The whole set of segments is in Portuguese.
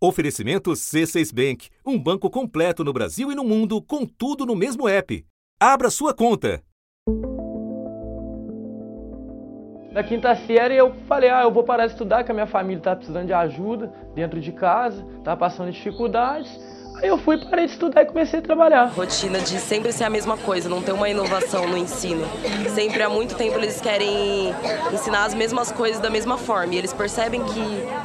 Oferecimento C6 Bank, um banco completo no Brasil e no mundo, com tudo no mesmo app. Abra sua conta. Na quinta série eu falei, ah, eu vou parar de estudar, que a minha família está precisando de ajuda dentro de casa, está passando dificuldades. Aí eu fui, parei de estudar e comecei a trabalhar. Rotina de sempre ser a mesma coisa, não ter uma inovação no ensino. Sempre há muito tempo eles querem ensinar as mesmas coisas da mesma forma. E eles percebem que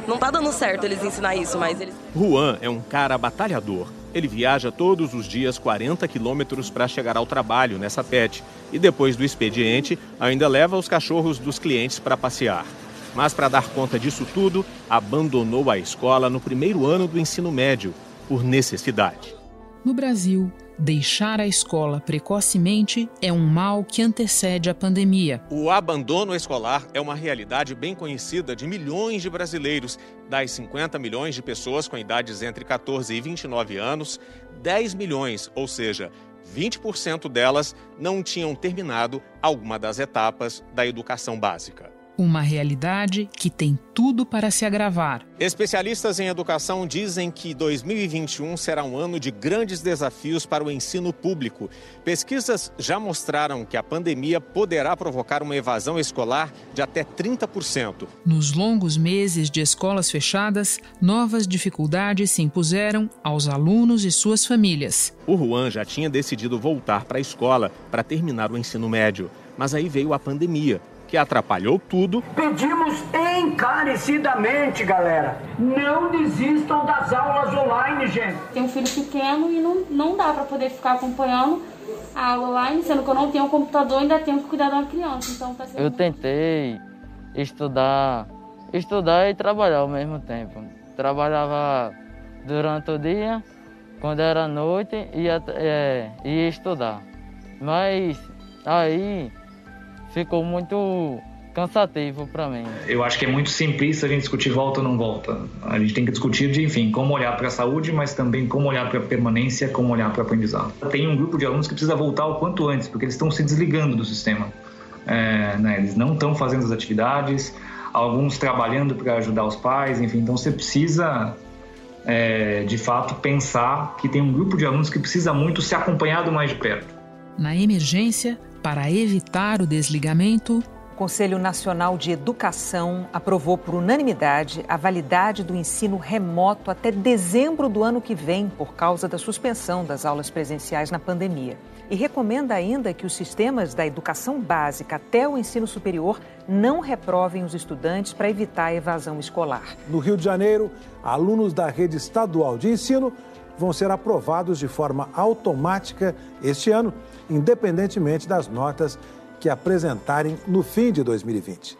não tá dando certo eles ensinar isso, mas eles. Juan é um cara batalhador. Ele viaja todos os dias 40 quilômetros para chegar ao trabalho nessa pet. E depois do expediente, ainda leva os cachorros dos clientes para passear. Mas para dar conta disso tudo, abandonou a escola no primeiro ano do ensino médio por necessidade. No Brasil, deixar a escola precocemente é um mal que antecede a pandemia. O abandono escolar é uma realidade bem conhecida de milhões de brasileiros. Das 50 milhões de pessoas com idades entre 14 e 29 anos, 10 milhões, ou seja, 20% delas, não tinham terminado alguma das etapas da educação básica. Uma realidade que tem tudo para se agravar. Especialistas em educação dizem que 2021 será um ano de grandes desafios para o ensino público. Pesquisas já mostraram que a pandemia poderá provocar uma evasão escolar de até 30%. Nos longos meses de escolas fechadas, novas dificuldades se impuseram aos alunos e suas famílias. O Juan já tinha decidido voltar para a escola para terminar o ensino médio. Mas aí veio a pandemia que atrapalhou tudo. Pedimos encarecidamente, galera, não desistam das aulas online, gente. Tenho um filho pequeno e não, não dá para poder ficar acompanhando a aula online, sendo que eu não tenho um computador, ainda tenho que cuidar de uma criança. Então tá eu tentei estudar, estudar e trabalhar ao mesmo tempo. Trabalhava durante o dia, quando era noite, ia, é, ia estudar. Mas aí ficou muito cansativo para mim. Eu acho que é muito simplista a gente discutir volta ou não volta. A gente tem que discutir de, enfim, como olhar para a saúde, mas também como olhar para a permanência, como olhar para o aprendizado. Tem um grupo de alunos que precisa voltar o quanto antes, porque eles estão se desligando do sistema. É, né? Eles não estão fazendo as atividades, alguns trabalhando para ajudar os pais, enfim. Então você precisa, é, de fato, pensar que tem um grupo de alunos que precisa muito ser acompanhado mais de perto. Na emergência, para evitar o desligamento, o Conselho Nacional de Educação aprovou por unanimidade a validade do ensino remoto até dezembro do ano que vem, por causa da suspensão das aulas presenciais na pandemia. E recomenda ainda que os sistemas da educação básica até o ensino superior não reprovem os estudantes para evitar a evasão escolar. No Rio de Janeiro, alunos da rede estadual de ensino vão ser aprovados de forma automática este ano independentemente das notas que apresentarem no fim de 2020.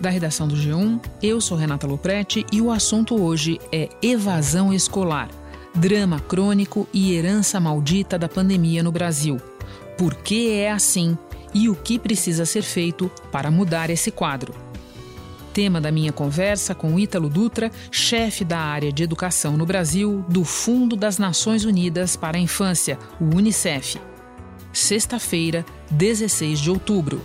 Da redação do G1, eu sou Renata Loprete e o assunto hoje é evasão escolar, drama crônico e herança maldita da pandemia no Brasil. Por que é assim e o que precisa ser feito para mudar esse quadro? Tema da minha conversa com Ítalo Dutra, chefe da área de educação no Brasil do Fundo das Nações Unidas para a Infância, o UNICEF. Sexta-feira, 16 de outubro.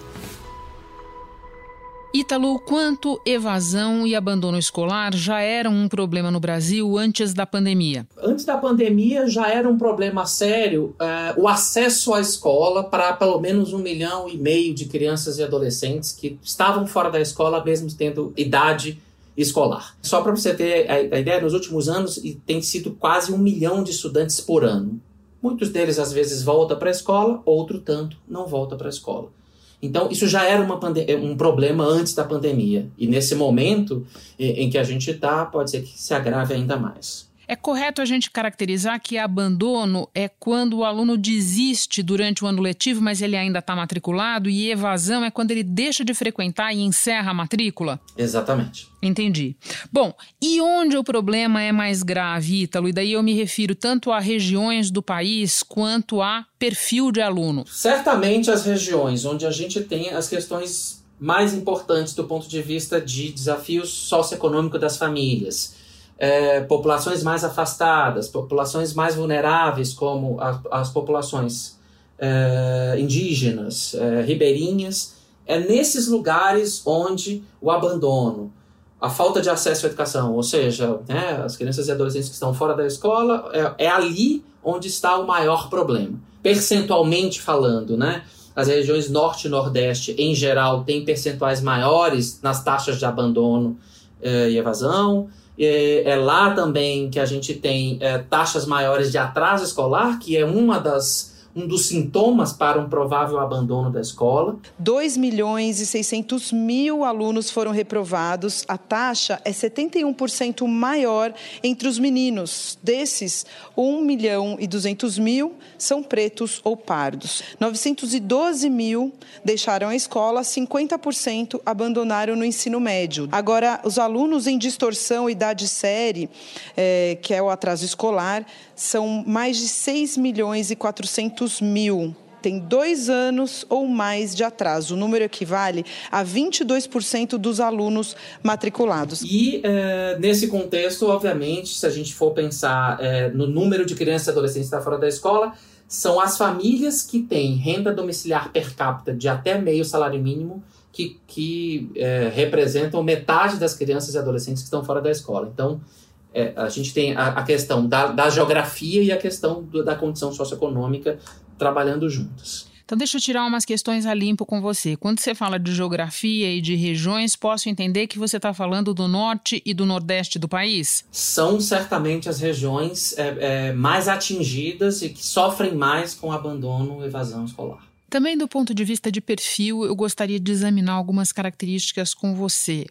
Ítalo, quanto evasão e abandono escolar já eram um problema no Brasil antes da pandemia? Antes da pandemia já era um problema sério uh, o acesso à escola para pelo menos um milhão e meio de crianças e adolescentes que estavam fora da escola mesmo tendo idade escolar. Só para você ter a, ideia, nos últimos anos tem sido quase um milhão de estudantes por ano. Muitos deles às vezes voltam para a escola, outro tanto não volta para a escola. Então, isso já era um problema antes da pandemia. E nesse momento em que a gente está, pode ser que se agrave ainda mais. É correto a gente caracterizar que abandono é quando o aluno desiste durante o ano letivo, mas ele ainda está matriculado, e evasão é quando ele deixa de frequentar e encerra a matrícula? Exatamente. Entendi. Bom, e onde o problema é mais grave, Ítalo? E daí eu me refiro tanto a regiões do país quanto a perfil de aluno. Certamente as regiões onde a gente tem as questões mais importantes do ponto de vista de desafios socioeconômicos das famílias é, populações mais afastadas, populações mais vulneráveis, como a, as populações é, indígenas, é, ribeirinhas, é nesses lugares onde o abandono, a falta de acesso à educação, ou seja, né, as crianças e adolescentes que estão fora da escola, é, é ali onde está o maior problema. Percentualmente falando, né? As regiões norte e nordeste, em geral, têm percentuais maiores nas taxas de abandono eh, e evasão. É, é, lá também que a gente tem é, taxas maiores de atraso escolar, que é uma das um dos sintomas para um provável abandono da escola. 2 milhões e 600 mil alunos foram reprovados. A taxa é 71% maior entre os meninos. Desses, 1 milhão e 200 mil são pretos ou pardos. 912 mil deixaram a escola, 50% abandonaram no ensino médio. Agora, os alunos em distorção idade série, é, que é o atraso escolar, são mais de 6 milhões e 400 mil. Tem dois anos ou mais de atraso. O número equivale a 22% dos alunos matriculados. E é, nesse contexto, obviamente, se a gente for pensar é, no número de crianças e adolescentes que estão fora da escola, são as famílias que têm renda domiciliar per capita de até meio salário mínimo que, que é, representam metade das crianças e adolescentes que estão fora da escola. Então, é, a gente tem a, a questão da, da, geografia e a questão do, da condição socioeconômica trabalhando juntas. Então, deixa eu tirar umas questões a limpo com você. Quando você fala de geografia e de regiões, posso entender que você está falando do norte e do nordeste do país? São certamente as regiões é, é, mais atingidas e que sofrem mais com abandono e evasão escolar. Também, do ponto de vista de perfil, eu gostaria de examinar algumas características com você.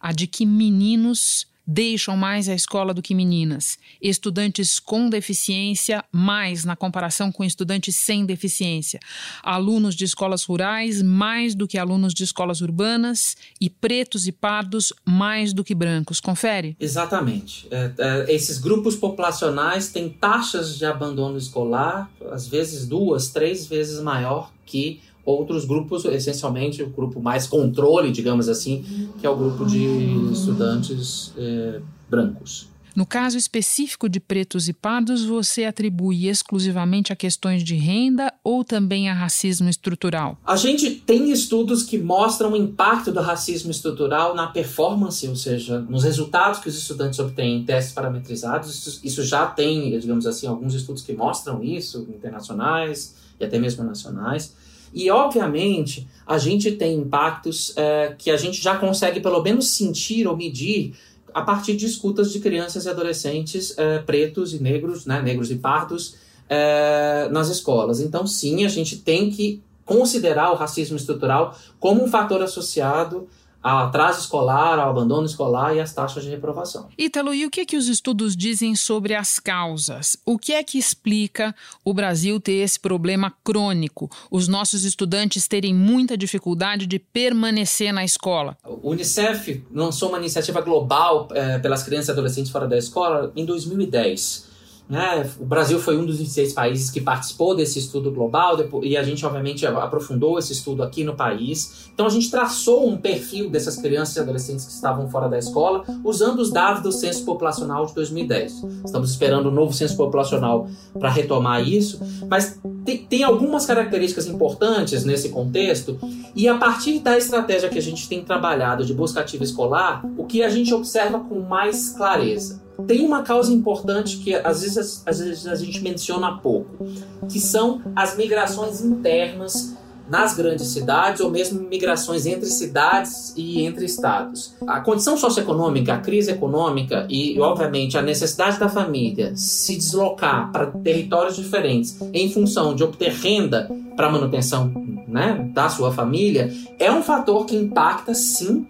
A de que meninos deixam mais a escola do que meninas. Estudantes com deficiência, mais na comparação com estudantes sem deficiência. Alunos de escolas rurais, mais do que alunos de escolas urbanas. E pretos e pardos, mais do que brancos. Confere? Exatamente. É, é, esses grupos populacionais têm taxas de abandono escolar, às vezes duas, três vezes maior que outros grupos, essencialmente o grupo mais controle, digamos assim, que é o grupo de estudantes é, brancos. No caso específico de pretos e pardos, você atribui exclusivamente a questões de renda ou também a racismo estrutural? A gente tem estudos que mostram o impacto do racismo estrutural na performance, ou seja, nos resultados que os estudantes obtêm em testes parametrizados. Isso, isso já tem, digamos assim, alguns estudos que mostram isso, internacionais e até mesmo nacionais. E, obviamente, a gente tem impactos é, que a gente já consegue, pelo menos, sentir ou medir a partir de escutas de crianças e adolescentes é, pretos e negros, né, negros e pardos, é, nas escolas. Então, sim, a gente tem que considerar o racismo estrutural como um fator associado ao atraso escolar, ao abandono escolar e às taxas de reprovação. Ítalo, e o que, é que os estudos dizem sobre as causas? O que é que explica o Brasil ter esse problema crônico, os nossos estudantes terem muita dificuldade de permanecer na escola? O Unicef lançou uma iniciativa global é, pelas crianças e adolescentes fora da escola em 2010 né? O Brasil foi um dos 26 países que participou desse estudo global e a gente, obviamente, aprofundou esse estudo aqui no país. Então, a gente traçou um perfil dessas crianças e adolescentes que estavam fora da escola usando os dados do Censo Populacional de 2010. Estamos esperando o um novo Censo Populacional para retomar isso, mas tem, tem algumas características importantes nesse contexto e a partir da estratégia que a gente tem trabalhado de busca ativa escolar, o que a gente observa com mais clareza tem uma causa importante que às vezes, às vezes a gente menciona pouco, que são as migrações internas nas grandes cidades ou mesmo migrações entre cidades e entre estados. A condição socioeconômica, a crise econômica e, obviamente, a necessidade da família se deslocar para territórios diferentes em função de obter renda para manutenção né, da sua família é um fator que impacta sim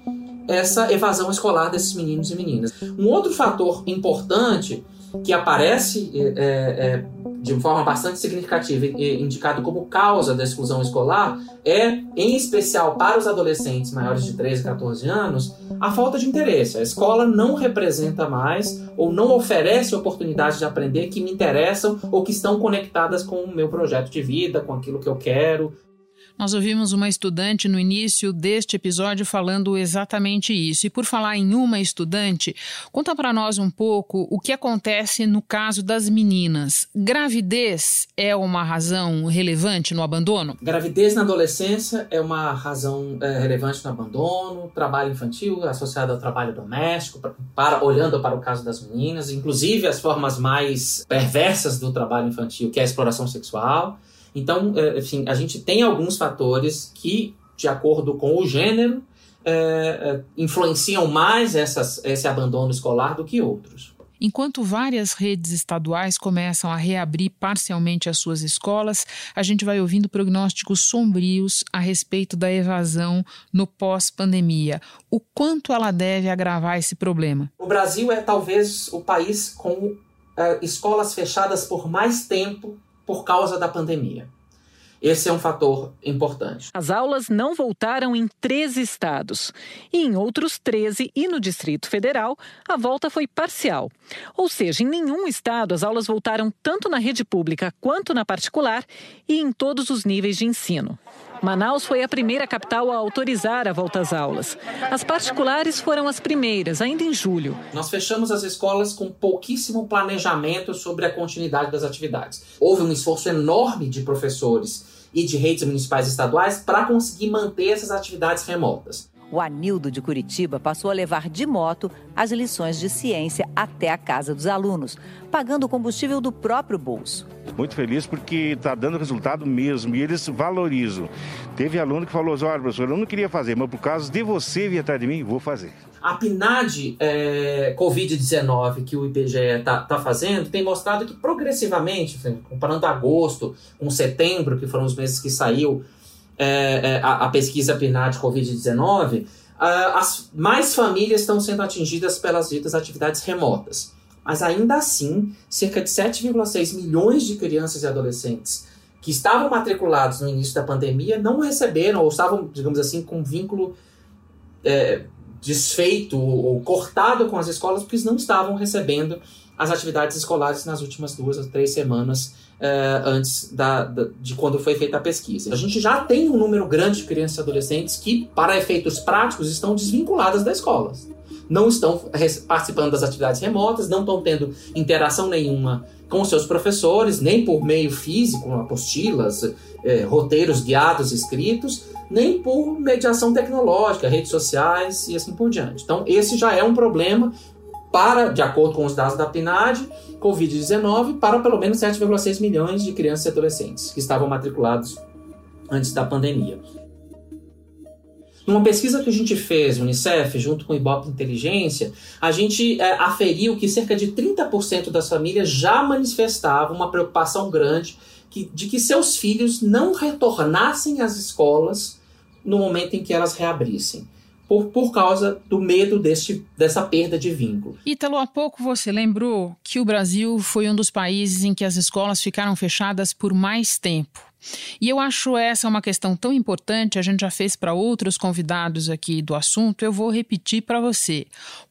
essa evasão escolar desses meninos e meninas. Um outro fator importante que aparece é, é, é de forma bastante significativa indicado como causa da exclusão escolar é, em especial para os adolescentes maiores de 13 e 14 anos, a falta de interesse. A escola não representa mais ou não oferece oportunidades de aprender que me interessam ou que estão conectadas com o meu projeto de vida, com aquilo que eu quero. Nós ouvimos uma estudante no início deste episódio falando exatamente isso. E por falar em uma estudante, conta para nós um pouco o que acontece no caso das meninas. Gravidez é uma razão relevante no abandono? Gravidez na adolescência é uma razão é, relevante no abandono, trabalho infantil associado ao trabalho doméstico, para, olhando para o caso das meninas, inclusive as formas mais perversas do trabalho infantil, que é a exploração sexual. Então, é, enfim, a gente tem alguns fatores que, de acordo com o gênero, é, é, influenciam mais essas, esse abandono escolar do que outros. Enquanto várias redes estaduais começam a reabrir parcialmente as suas escolas, a gente vai ouvindo prognósticos sombrios a respeito da evasão no pós-pandemia. O quanto ela deve agravar esse problema? O Brasil é talvez o país com é, escolas fechadas por mais tempo por causa da pandemia. Esse é um fator importante. As aulas não voltaram em 13 estados. E em outros 13 e no Distrito Federal, a volta foi parcial. Ou seja, em nenhum estado as aulas voltaram tanto na rede pública quanto na particular e em todos os níveis de ensino. Manaus foi a primeira capital a autorizar a volta às aulas. As particulares foram as primeiras, ainda em julho. Nós fechamos as escolas com pouquíssimo planejamento sobre a continuidade das atividades. Houve um esforço enorme de professores e de redes municipais e estaduais para conseguir manter essas atividades remotas. O Anildo de Curitiba passou a levar de moto as lições de ciência até a casa dos alunos, pagando o combustível do próprio bolso. Muito feliz porque está dando resultado mesmo e eles valorizam. Teve aluno que falou: olha, professor, eu não queria fazer, mas por causa de você vir atrás de mim, vou fazer. A PNAD é, Covid-19 que o IBGE está tá fazendo tem mostrado que progressivamente, comparando agosto com setembro, que foram os meses que saiu é, é, a, a, pesquisa PNAD Covid-19, as mais famílias estão sendo atingidas pelas ditas atividades remotas. Mas ainda assim, cerca de 7,6 milhões de crianças e adolescentes que estavam matriculados no início da pandemia não receberam ou estavam, digamos assim, com vínculo é, desfeito ou cortado com as escolas porque não estavam recebendo as atividades escolares nas últimas duas ou três semanas uh, antes da, da, de quando foi feita a pesquisa. A gente já tem um número grande de crianças e adolescentes que, para efeitos práticos, estão desvinculadas da escola. Não estão participando das atividades remotas, não estão tendo interação nenhuma com seus professores, nem por meio físico, apostilas, eh, roteiros guiados escritos, nem por mediação tecnológica, redes sociais e assim por diante. Então, esse já é um problema para, de acordo com os dados da PNAD, Covid-19 para pelo menos 7,6 milhões de crianças e adolescentes que estavam matriculados antes da pandemia. Numa pesquisa que a gente fez, Unicef, junto com o Ibope Inteligência, a gente é, aferiu que cerca de 30% das famílias já manifestavam uma preocupação grande que, de que seus filhos não retornassem às escolas no momento em que elas reabrissem por, por causa do medo deste, dessa perda de vínculo. Ítalo, há pouco você lembrou que o Brasil foi um dos países em que as escolas ficaram fechadas por mais tempo. E eu acho essa uma questão tão importante, a gente já fez para outros convidados aqui do assunto, eu vou repetir para você.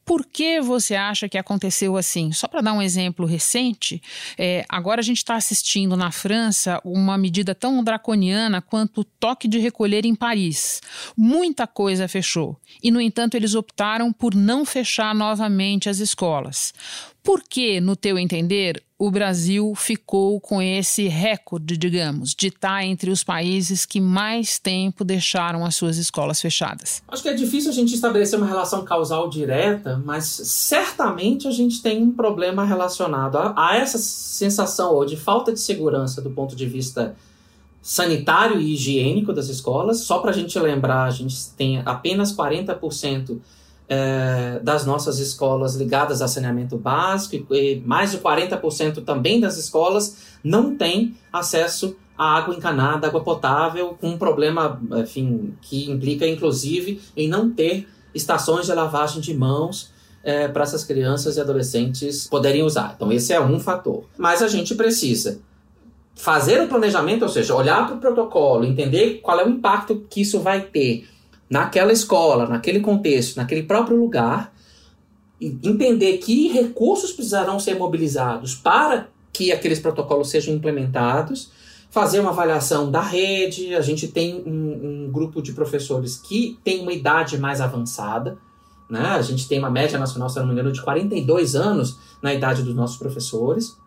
Por que você acha que aconteceu assim? Só para dar um exemplo recente, é, agora a gente está assistindo na França uma medida tão draconiana quanto o toque de recolher em Paris. Muita coisa fechou. E, no entanto, eles optaram por não fechar novamente as escolas. Por que, no teu entender, o Brasil ficou com esse recorde, digamos, de estar entre os países que mais tempo deixaram as suas escolas fechadas? Acho que é difícil a gente estabelecer uma relação causal direta, mas certamente a gente tem um problema relacionado a, a essa sensação ou de falta de segurança do ponto de vista sanitário e higiênico das escolas. Só para a gente lembrar, a gente tem apenas 40% é, das nossas escolas ligadas a saneamento básico e mais de 40% também das escolas não têm acesso à água encanada, água potável, com um problema enfim, que implica inclusive em não ter estações de lavagem de mãos é, para essas crianças e adolescentes poderem usar. Então, esse é um fator. Mas a gente precisa fazer o planejamento, ou seja, olhar para o protocolo, entender qual é o impacto que isso vai ter naquela escola, naquele contexto, naquele próprio lugar, entender que recursos precisarão ser mobilizados para que aqueles protocolos sejam implementados fazer uma avaliação da rede. A gente tem um, um grupo de professores que tem uma idade mais avançada. Né? A gente tem uma média nacional, se não me engano, de 42 anos na idade dos nossos professores.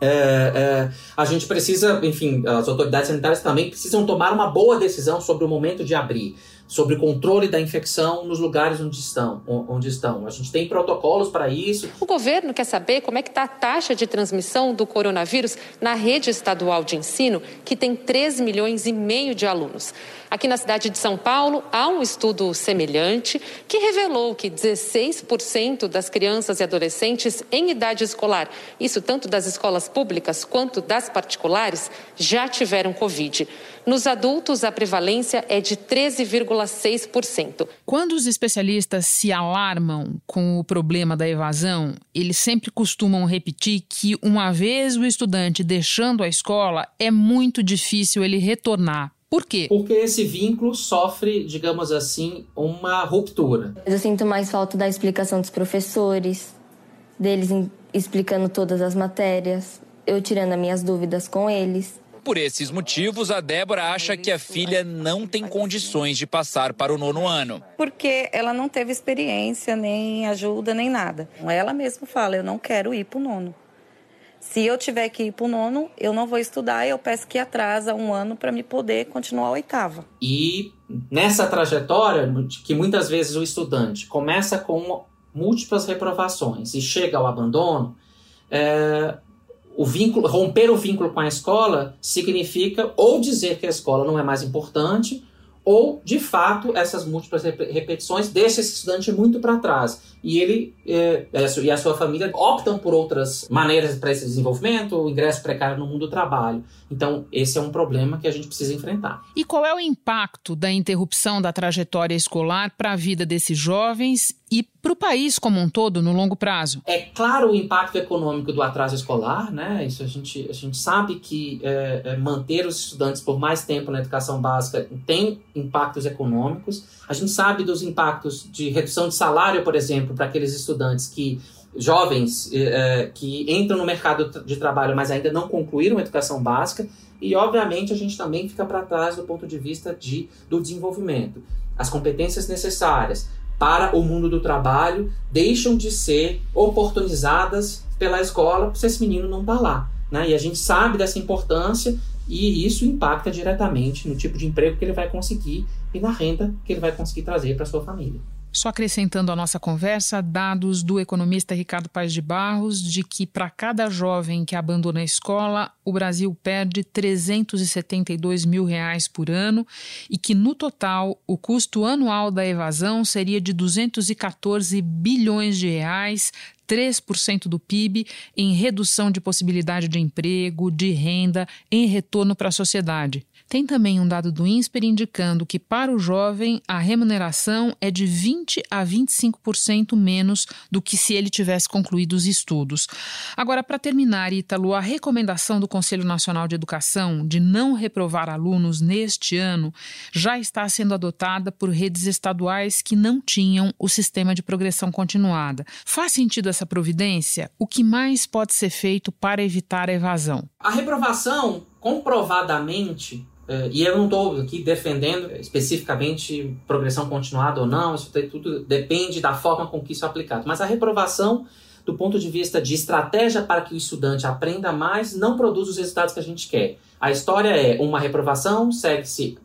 É, é, a gente precisa, enfim, as autoridades sanitárias também precisam tomar uma boa decisão sobre o momento de abrir sobre o controle da infecção nos lugares onde estão, onde estão. A gente tem protocolos para isso. O governo quer saber como é que está a taxa de transmissão do coronavírus na rede estadual de ensino, que tem 3 milhões e meio de alunos. Aqui na cidade de São Paulo, há um estudo semelhante que revelou que 16% das crianças e adolescentes em idade escolar, isso tanto das escolas públicas quanto das particulares, já tiveram Covid. Nos adultos, a prevalência é de 13,6%. Quando os especialistas se alarmam com o problema da evasão, eles sempre costumam repetir que, uma vez o estudante deixando a escola, é muito difícil ele retornar por quê? Porque esse vínculo sofre, digamos assim, uma ruptura. Eu sinto mais falta da explicação dos professores, deles explicando todas as matérias, eu tirando as minhas dúvidas com eles. Por esses motivos, a Débora acha que a filha não tem condições de passar para o nono ano. Porque ela não teve experiência, nem ajuda, nem nada. Ela mesma fala: eu não quero ir para o nono. Se eu tiver que ir para o nono, eu não vou estudar, eu peço que atrasa um ano para me poder continuar a oitava. E nessa trajetória, que muitas vezes o estudante começa com múltiplas reprovações e chega ao abandono, é, o vínculo, romper o vínculo com a escola significa ou dizer que a escola não é mais importante, ou de fato essas múltiplas repetições deixam esse estudante muito para trás e ele é, e a sua família optam por outras maneiras para esse desenvolvimento, o ingresso precário no mundo do trabalho. Então, esse é um problema que a gente precisa enfrentar. E qual é o impacto da interrupção da trajetória escolar para a vida desses jovens e para o país como um todo no longo prazo? É claro o impacto econômico do atraso escolar, né? Isso a gente, a gente sabe que é, é, manter os estudantes por mais tempo na educação básica tem impactos econômicos. A gente sabe dos impactos de redução de salário, por exemplo, para aqueles estudantes que jovens é, que entram no mercado de trabalho, mas ainda não concluíram a educação básica, e obviamente a gente também fica para trás do ponto de vista de, do desenvolvimento. As competências necessárias para o mundo do trabalho deixam de ser oportunizadas pela escola se esse menino não está lá. Né? E a gente sabe dessa importância e isso impacta diretamente no tipo de emprego que ele vai conseguir e na renda que ele vai conseguir trazer para sua família. Só acrescentando à nossa conversa, dados do economista Ricardo Paes de Barros de que para cada jovem que abandona a escola, o Brasil perde 372 mil reais por ano e que, no total, o custo anual da evasão seria de 214 bilhões de reais, 3% do PIB em redução de possibilidade de emprego, de renda, em retorno para a sociedade. Tem também um dado do INSPER indicando que, para o jovem, a remuneração é de 20% a 25% menos do que se ele tivesse concluído os estudos. Agora, para terminar, Ítalo, a recomendação do Conselho Nacional de Educação de não reprovar alunos neste ano já está sendo adotada por redes estaduais que não tinham o sistema de progressão continuada. Faz sentido essa providência? O que mais pode ser feito para evitar a evasão? A reprovação, comprovadamente, é, e eu não estou aqui defendendo especificamente progressão continuada ou não, isso tudo depende da forma com que isso é aplicado. Mas a reprovação, do ponto de vista de estratégia para que o estudante aprenda mais, não produz os resultados que a gente quer. A história é uma reprovação, segue-se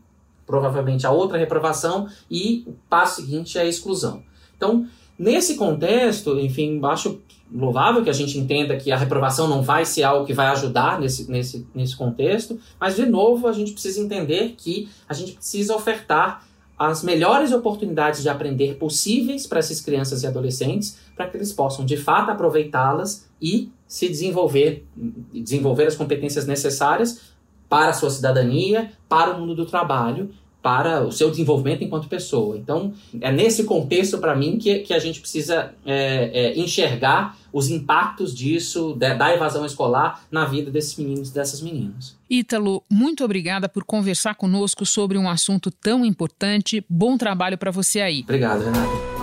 provavelmente a outra reprovação e o passo seguinte é a exclusão. Então, nesse contexto, enfim, acho louvável que a gente entenda que a reprovação não vai ser algo que vai ajudar nesse, nesse, nesse contexto, mas, de novo, a gente precisa entender que a gente precisa ofertar as melhores oportunidades de aprender possíveis para essas crianças e adolescentes, para que eles possam, de fato, aproveitá-las e se desenvolver, desenvolver as competências necessárias para a sua cidadania, para o mundo do trabalho para o seu desenvolvimento enquanto pessoa. Então, é nesse contexto, para mim, que, que a gente precisa é, é, enxergar os impactos disso, da, da evasão escolar, na vida desses meninos e dessas meninas. Ítalo, muito obrigada por conversar conosco sobre um assunto tão importante. Bom trabalho para você aí. Obrigado, Renato.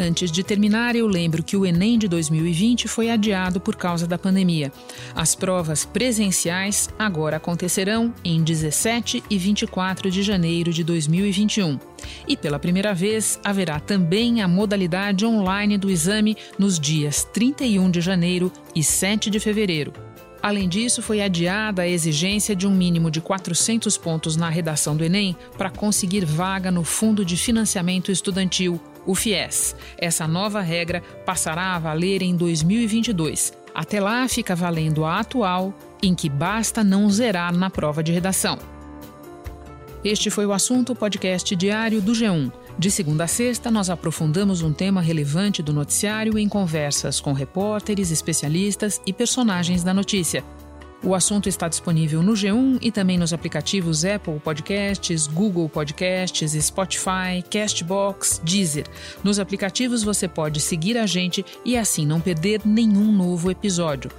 Antes de terminar, eu lembro que o Enem de 2020 foi adiado por causa da pandemia. As provas presenciais agora acontecerão em 17 e 24 de janeiro de 2021. E pela primeira vez, haverá também a modalidade online do exame nos dias 31 de janeiro e 7 de fevereiro. Além disso, foi adiada a exigência de um mínimo de 400 pontos na redação do Enem para conseguir vaga no Fundo de Financiamento Estudantil, o FIES. Essa nova regra passará a valer em 2022. Até lá, fica valendo a atual, em que basta não zerar na prova de redação. Este foi o assunto podcast diário do G1. De segunda a sexta, nós aprofundamos um tema relevante do noticiário em conversas com repórteres, especialistas e personagens da notícia. O assunto está disponível no G1 e também nos aplicativos Apple Podcasts, Google Podcasts, Spotify, Castbox, Deezer. Nos aplicativos você pode seguir a gente e assim não perder nenhum novo episódio.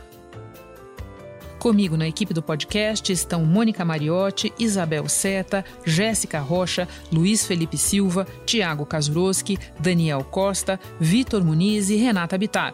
Comigo na equipe do podcast estão Mônica Mariotti, Isabel Seta, Jéssica Rocha, Luiz Felipe Silva, Tiago Kazuroski, Daniel Costa, Vitor Muniz e Renata Bittar.